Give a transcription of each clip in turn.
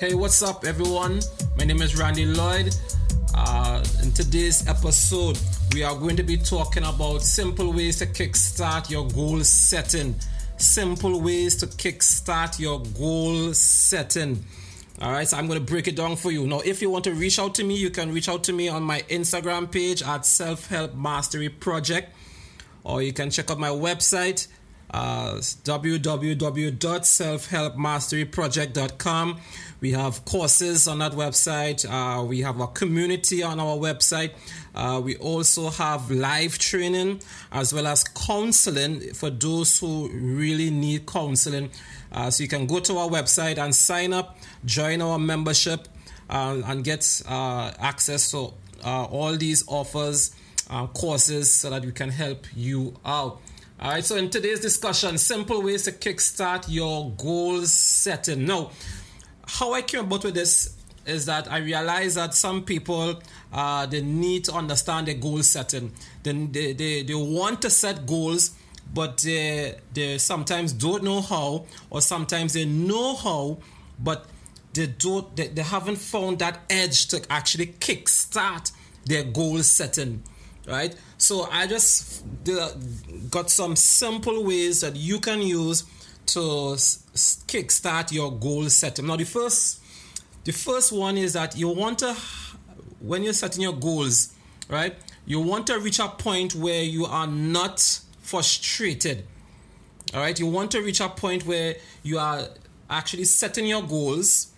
Hey, what's up, everyone? My name is Randy Lloyd. Uh, in today's episode, we are going to be talking about simple ways to kickstart your goal setting. Simple ways to kickstart your goal setting. All right, so I'm going to break it down for you. Now, if you want to reach out to me, you can reach out to me on my Instagram page at Self Help Mastery Project, or you can check out my website uh, www.selfhelpmasteryproject.com. We have courses on that website. Uh, we have a community on our website. Uh, we also have live training as well as counseling for those who really need counseling. Uh, so you can go to our website and sign up, join our membership, uh, and get uh, access to uh, all these offers, courses, so that we can help you out. All right, so in today's discussion, simple ways to kickstart your goal setting. Now, how I came about with this is that I realized that some people uh, they need to understand their goal setting. Then they, they, they want to set goals, but they, they sometimes don't know how, or sometimes they know how, but they don't they, they haven't found that edge to actually kickstart their goal setting right? So i just got some simple ways that you can use to kickstart your goal setting. Now the first the first one is that you want to when you're setting your goals right you want to reach a point where you are not frustrated. All right? You want to reach a point where you are actually setting your goals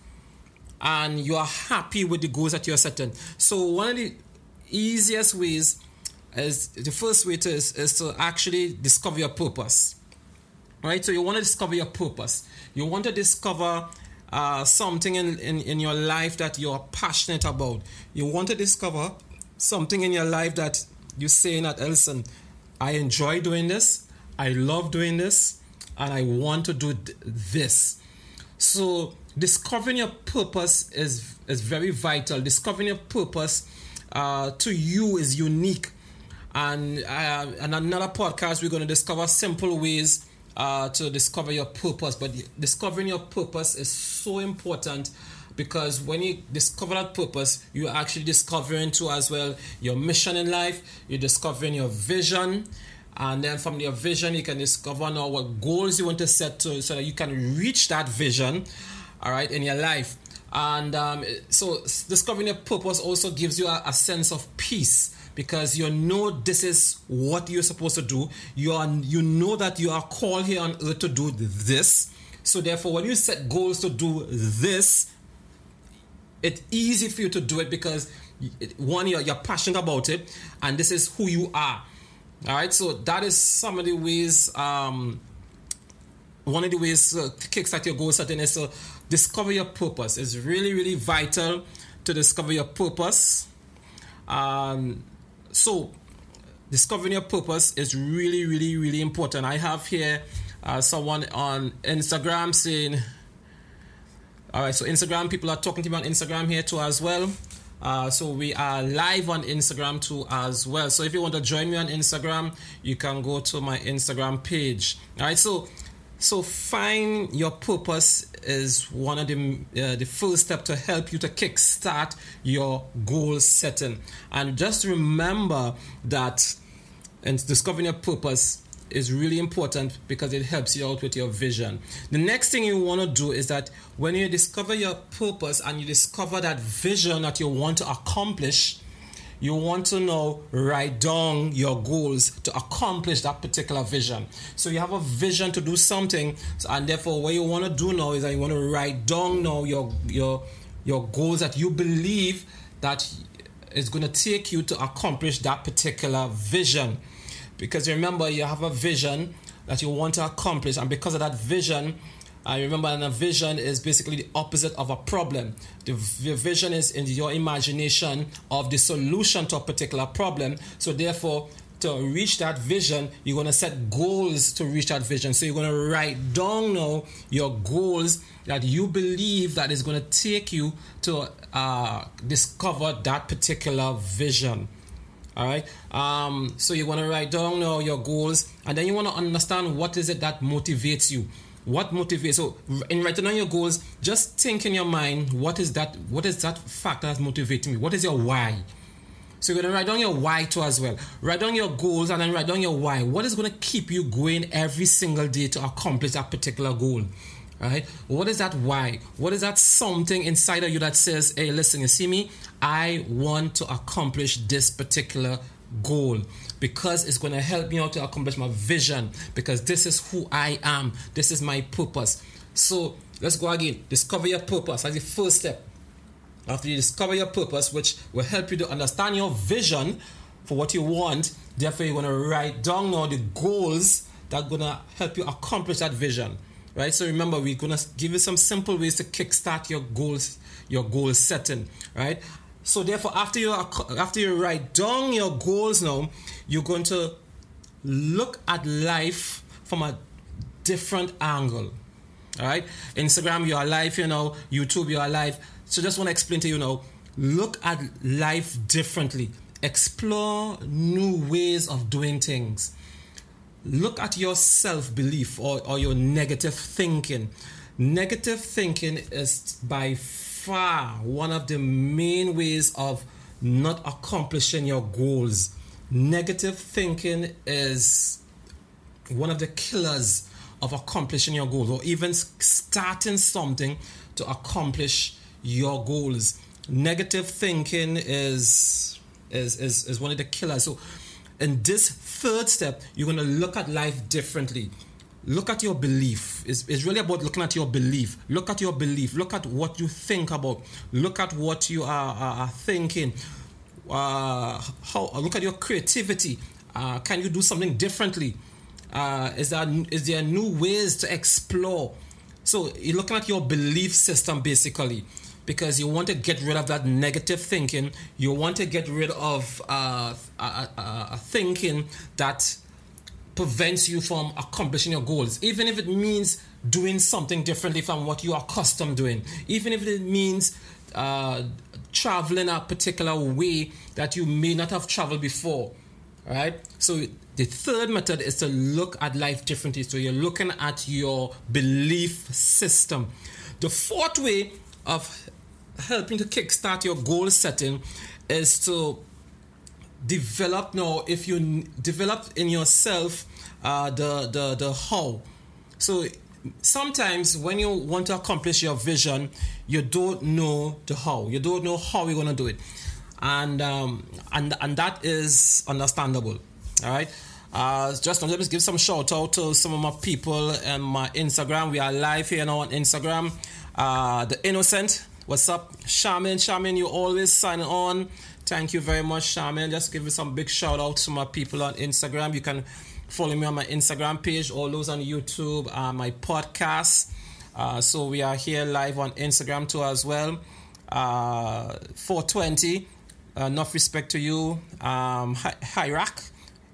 and you are happy with the goals that you're setting. So one of the easiest ways is the first way to is, is to actually discover your purpose. Right? So you want to discover your purpose. You want to discover uh, something in, in, in your life that you're passionate about. You want to discover something in your life that you're saying that listen i enjoy doing this. I love doing this. And i want to do this. So discovering your purpose is is very vital. Discovering your purpose uh, to you is unique and uh, in another podcast, we're going to discover simple ways uh, to discover your purpose. But discovering your purpose is so important because when you discover that purpose, you're actually discovering too as well your mission in life. You're discovering your vision, and then from your vision, you can discover now what goals you want to set to so that you can reach that vision. All right, in your life. And um, so, discovering your purpose also gives you a, a sense of peace because you know this is what you're supposed to do. You are you know that you are called here on earth to do this. So therefore, when you set goals to do this, it's easy for you to do it because one you're, you're passionate about it, and this is who you are. All right, so that is some of the ways. Um, one of the ways to kickstart your goal setting is to discover your purpose. It's really, really vital to discover your purpose. Um, so, discovering your purpose is really, really, really important. I have here uh, someone on Instagram saying, all right, so Instagram, people are talking to me on Instagram here too as well. Uh, so we are live on Instagram too as well. So if you want to join me on Instagram, you can go to my Instagram page. All right, so so find your purpose is one of the uh, the first step to help you to kickstart your goal setting. And just remember that and discovering your purpose is really important because it helps you out with your vision. The next thing you want to do is that when you discover your purpose and you discover that vision that you want to accomplish, you want to know write down your goals to accomplish that particular vision. So you have a vision to do something, and therefore what you want to do now is that you want to write down now your your your goals that you believe that is going to take you to accomplish that particular vision. Because remember, you have a vision that you want to accomplish, and because of that vision, I remember, and a vision is basically the opposite of a problem. The, the vision is in your imagination of the solution to a particular problem. So, therefore, to reach that vision, you're going to set goals to reach that vision. So, you're going to write down now your goals that you believe that is going to take you to uh, discover that particular vision. All right. Um, so you want to write down know, your goals, and then you want to understand what is it that motivates you. What motivates? So in writing down your goals, just think in your mind what is that? What is that factor that's motivating me? What is your why? So you're gonna write down your why too as well. Write down your goals and then write down your why. What is gonna keep you going every single day to accomplish that particular goal? Right? What is that why? What is that something inside of you that says, hey, listen, you see me? I want to accomplish this particular goal because it's going to help me out to accomplish my vision because this is who I am. This is my purpose. So let's go again. Discover your purpose as the first step. After you discover your purpose, which will help you to understand your vision for what you want, therefore you're going to write down now the goals that are going to help you accomplish that vision. Right? So remember, we're going to give you some simple ways to kickstart your goals, your goal setting. Right? So therefore, after you after you write down your goals now, you're going to look at life from a different angle. All right, Instagram, you are live, you know, YouTube, you are live. So just want to explain to you now look at life differently, explore new ways of doing things. Look at your self belief or, or your negative thinking. Negative thinking is by far one of the main ways of not accomplishing your goals. Negative thinking is one of the killers of accomplishing your goals or even starting something to accomplish your goals. Negative thinking is is is, is one of the killers. So in this third step, you're gonna look at life differently. Look at your belief. It's, it's really about looking at your belief. Look at your belief. Look at what you think about. Look at what you are, are, are thinking. Uh, how look at your creativity. Uh, can you do something differently? Uh, is there is there new ways to explore? So you're looking at your belief system basically because you want to get rid of that negative thinking. You want to get rid of uh, thinking that prevents you from accomplishing your goals, even if it means doing something differently from what you are accustomed doing, even if it means uh, traveling a particular way that you may not have traveled before. Right? So the third method is to look at life differently. So you're looking at your belief system. The fourth way of helping to kickstart your goal setting is to develop now if you develop in yourself uh, the, the the how so sometimes when you want to accomplish your vision you don't know the how you don't know how you're going to do it and um, and and that is understandable all right uh, just let me give some shout out to some of my people and my Instagram. We are live here now on Instagram. Uh, the Innocent, what's up? Shaman, Shaman, you always sign on. Thank you very much, Shaman. Just give some big shout out to my people on Instagram. You can follow me on my Instagram page, all those on YouTube, uh, my podcast. Uh, so we are here live on Instagram too as well. Uh, 420. Uh, enough respect to you. Um, Hirak.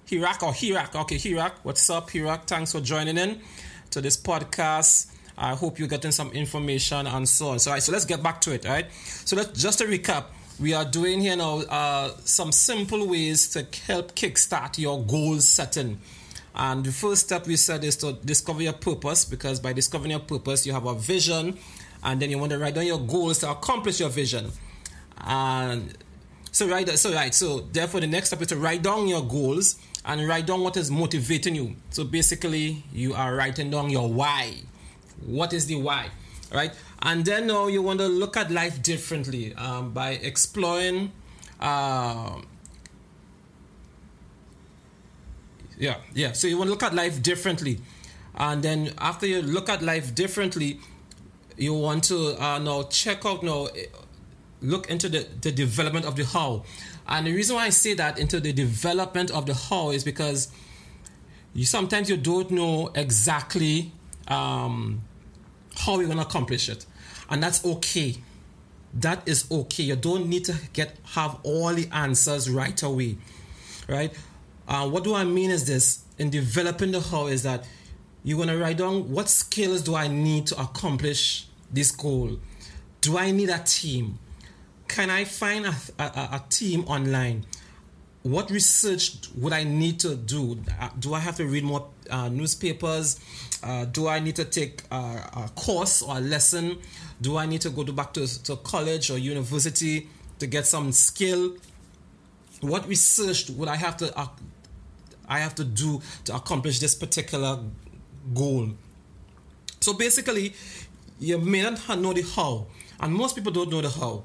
Hirak or Hirak. Okay, Hirak. What's up, Hirak? Thanks for joining in to this podcast. I hope you're getting some information and so on. So, right, so let's get back to it, right? So let's just to recap. We are doing here now uh, some simple ways to help kickstart your goal setting. And the first step we said is to discover your purpose because by discovering your purpose, you have a vision and then you want to write down your goals to accomplish your vision. And so right, so right, so therefore the next step is to write down your goals and write down what is motivating you. So basically, you are writing down your why. What is the why, right? And then now you want to look at life differently um, by exploring. Uh, yeah, yeah. So you want to look at life differently, and then after you look at life differently, you want to uh, now check out now look into the, the development of the how. And the reason why I say that into the development of the how is because you sometimes you don't know exactly um, how you're gonna accomplish it, and that's okay. That is okay. You don't need to get have all the answers right away, right? Uh, what do I mean is this in developing the how is that you're gonna write down what skills do I need to accomplish this goal. Do I need a team? can I find a, a, a team online? What research would I need to do? Uh, do I have to read more uh, newspapers? Uh, do I need to take a course or a lesson? Do I need to go to back to, to college or university to get some skill? What research would I have to uh, I have to do to accomplish this particular goal? So basically, you may not know the how, and most people don't know the how.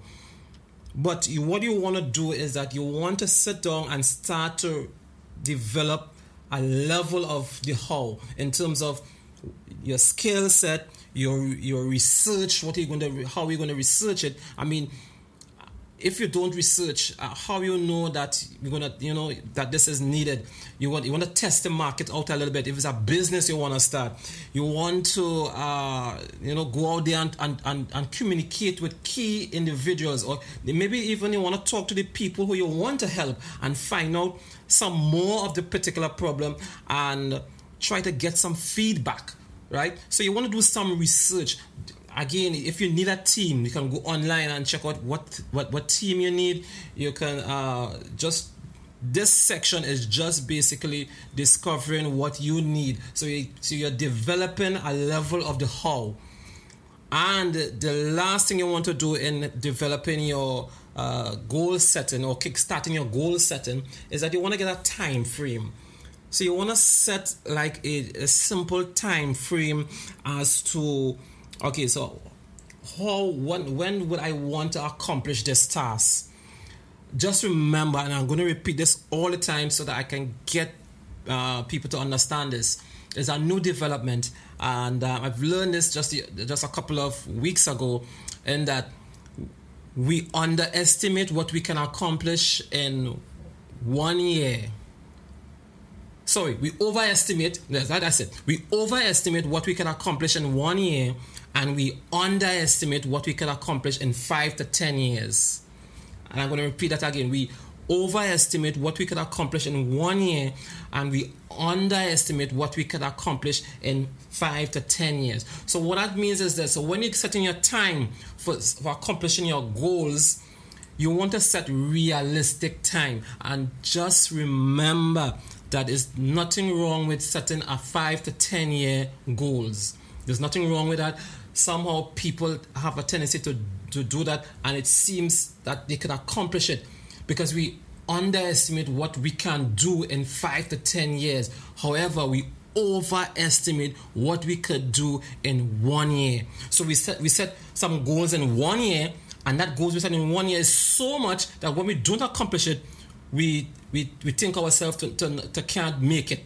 But you, what you want to do is that you want to sit down and start to develop a level of the how in terms of your skill set, your your research, what are you going to how are you going to research it? I mean, if you don't research, uh, how you know that you're gonna, you know, that this is needed? You want you want to test the market out a little bit. If it's a business you want to start, you want to, uh, you know, go out there and, and, and, and communicate with key individuals, or maybe even you want to talk to the people who you want to help and find out some more of the particular problem and try to get some feedback right? So you want to do some research again, if you need a team, you can go online and check out what what, what team you need. You can uh, just this section is just basically discovering what you need. So you, so you're developing a level of the how. And the last thing you want to do in developing your uh, goal setting or kickstarting your goal setting is that you want to get a time frame. So you want to set like a, a simple time frame as to okay, so how when when would I want to accomplish this task? Just remember, and I'm going to repeat this all the time so that I can get uh, people to understand this. It's a new development, and uh, I've learned this just just a couple of weeks ago, in that we underestimate what we can accomplish in one year. Sorry, we overestimate. Like I said, we overestimate what we can accomplish in one year and we underestimate what we can accomplish in five to 10 years. And I'm going to repeat that again. We overestimate what we can accomplish in one year and we underestimate what we can accomplish in five to 10 years. So, what that means is that so when you're setting your time for, for accomplishing your goals, you want to set realistic time and just remember that is nothing wrong with setting a 5 to 10 year goals there's nothing wrong with that. Somehow people have a tendency to, to do that and it seems that they can accomplish it because we underestimate what we can do in five to ten years. However we overestimate what we could do in one year. So we set we set some goals in one year and that goals we set in one year is so much that when we don't accomplish it we we, we think ourselves to, to, to can't make it.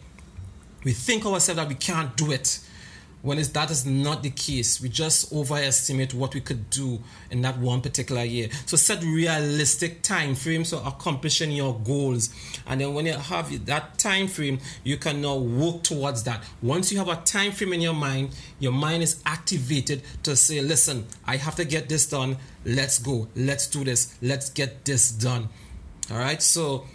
We think ourselves that we can't do it when it's, that is not the case. We just overestimate what we could do in that one particular year. So set realistic time frames for accomplishing your goals. And then when you have that time frame, you can now work towards that. Once you have a time frame in your mind, your mind is activated to say, listen, I have to get this done. Let's go. Let's do this. Let's get this done. All right. So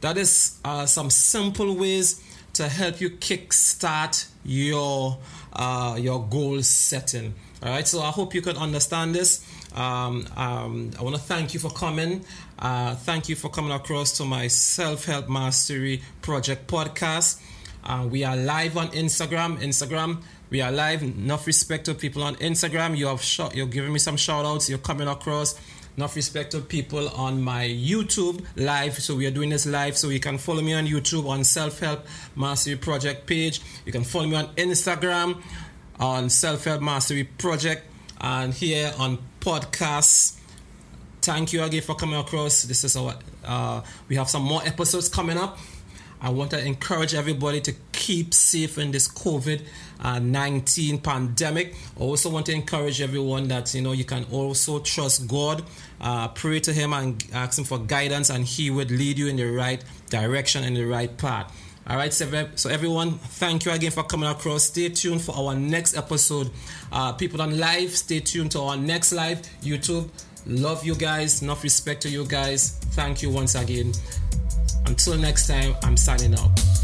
that is uh, some simple ways to help you kickstart your uh, your goal setting. All right, so I hope you can understand this. Um, um, I want to thank you for coming. Uh, thank you for coming across to my Self Help Mastery Project podcast. Uh, we are live on Instagram. Instagram, we are live. Enough respect to people on Instagram. You have sh- you're giving me some shout outs. You're coming across enough respect to people on my YouTube live. So we are doing this live. So you can follow me on YouTube on Self Help Mastery Project page. You can follow me on Instagram on Self Help Mastery Project and here on podcasts. Thank you again for coming across. This is our uh, we have some more episodes coming up. I want to encourage everybody to keep safe in this COVID uh, 19 pandemic. I also want to encourage everyone that you know you can also trust God, uh, pray to Him, and ask Him for guidance, and He would lead you in the right direction and the right path. All right, so, so everyone, thank you again for coming across. Stay tuned for our next episode. Uh, people on live, stay tuned to our next live YouTube. Love you guys, enough respect to you guys. Thank you once again. Until next time, I'm signing out.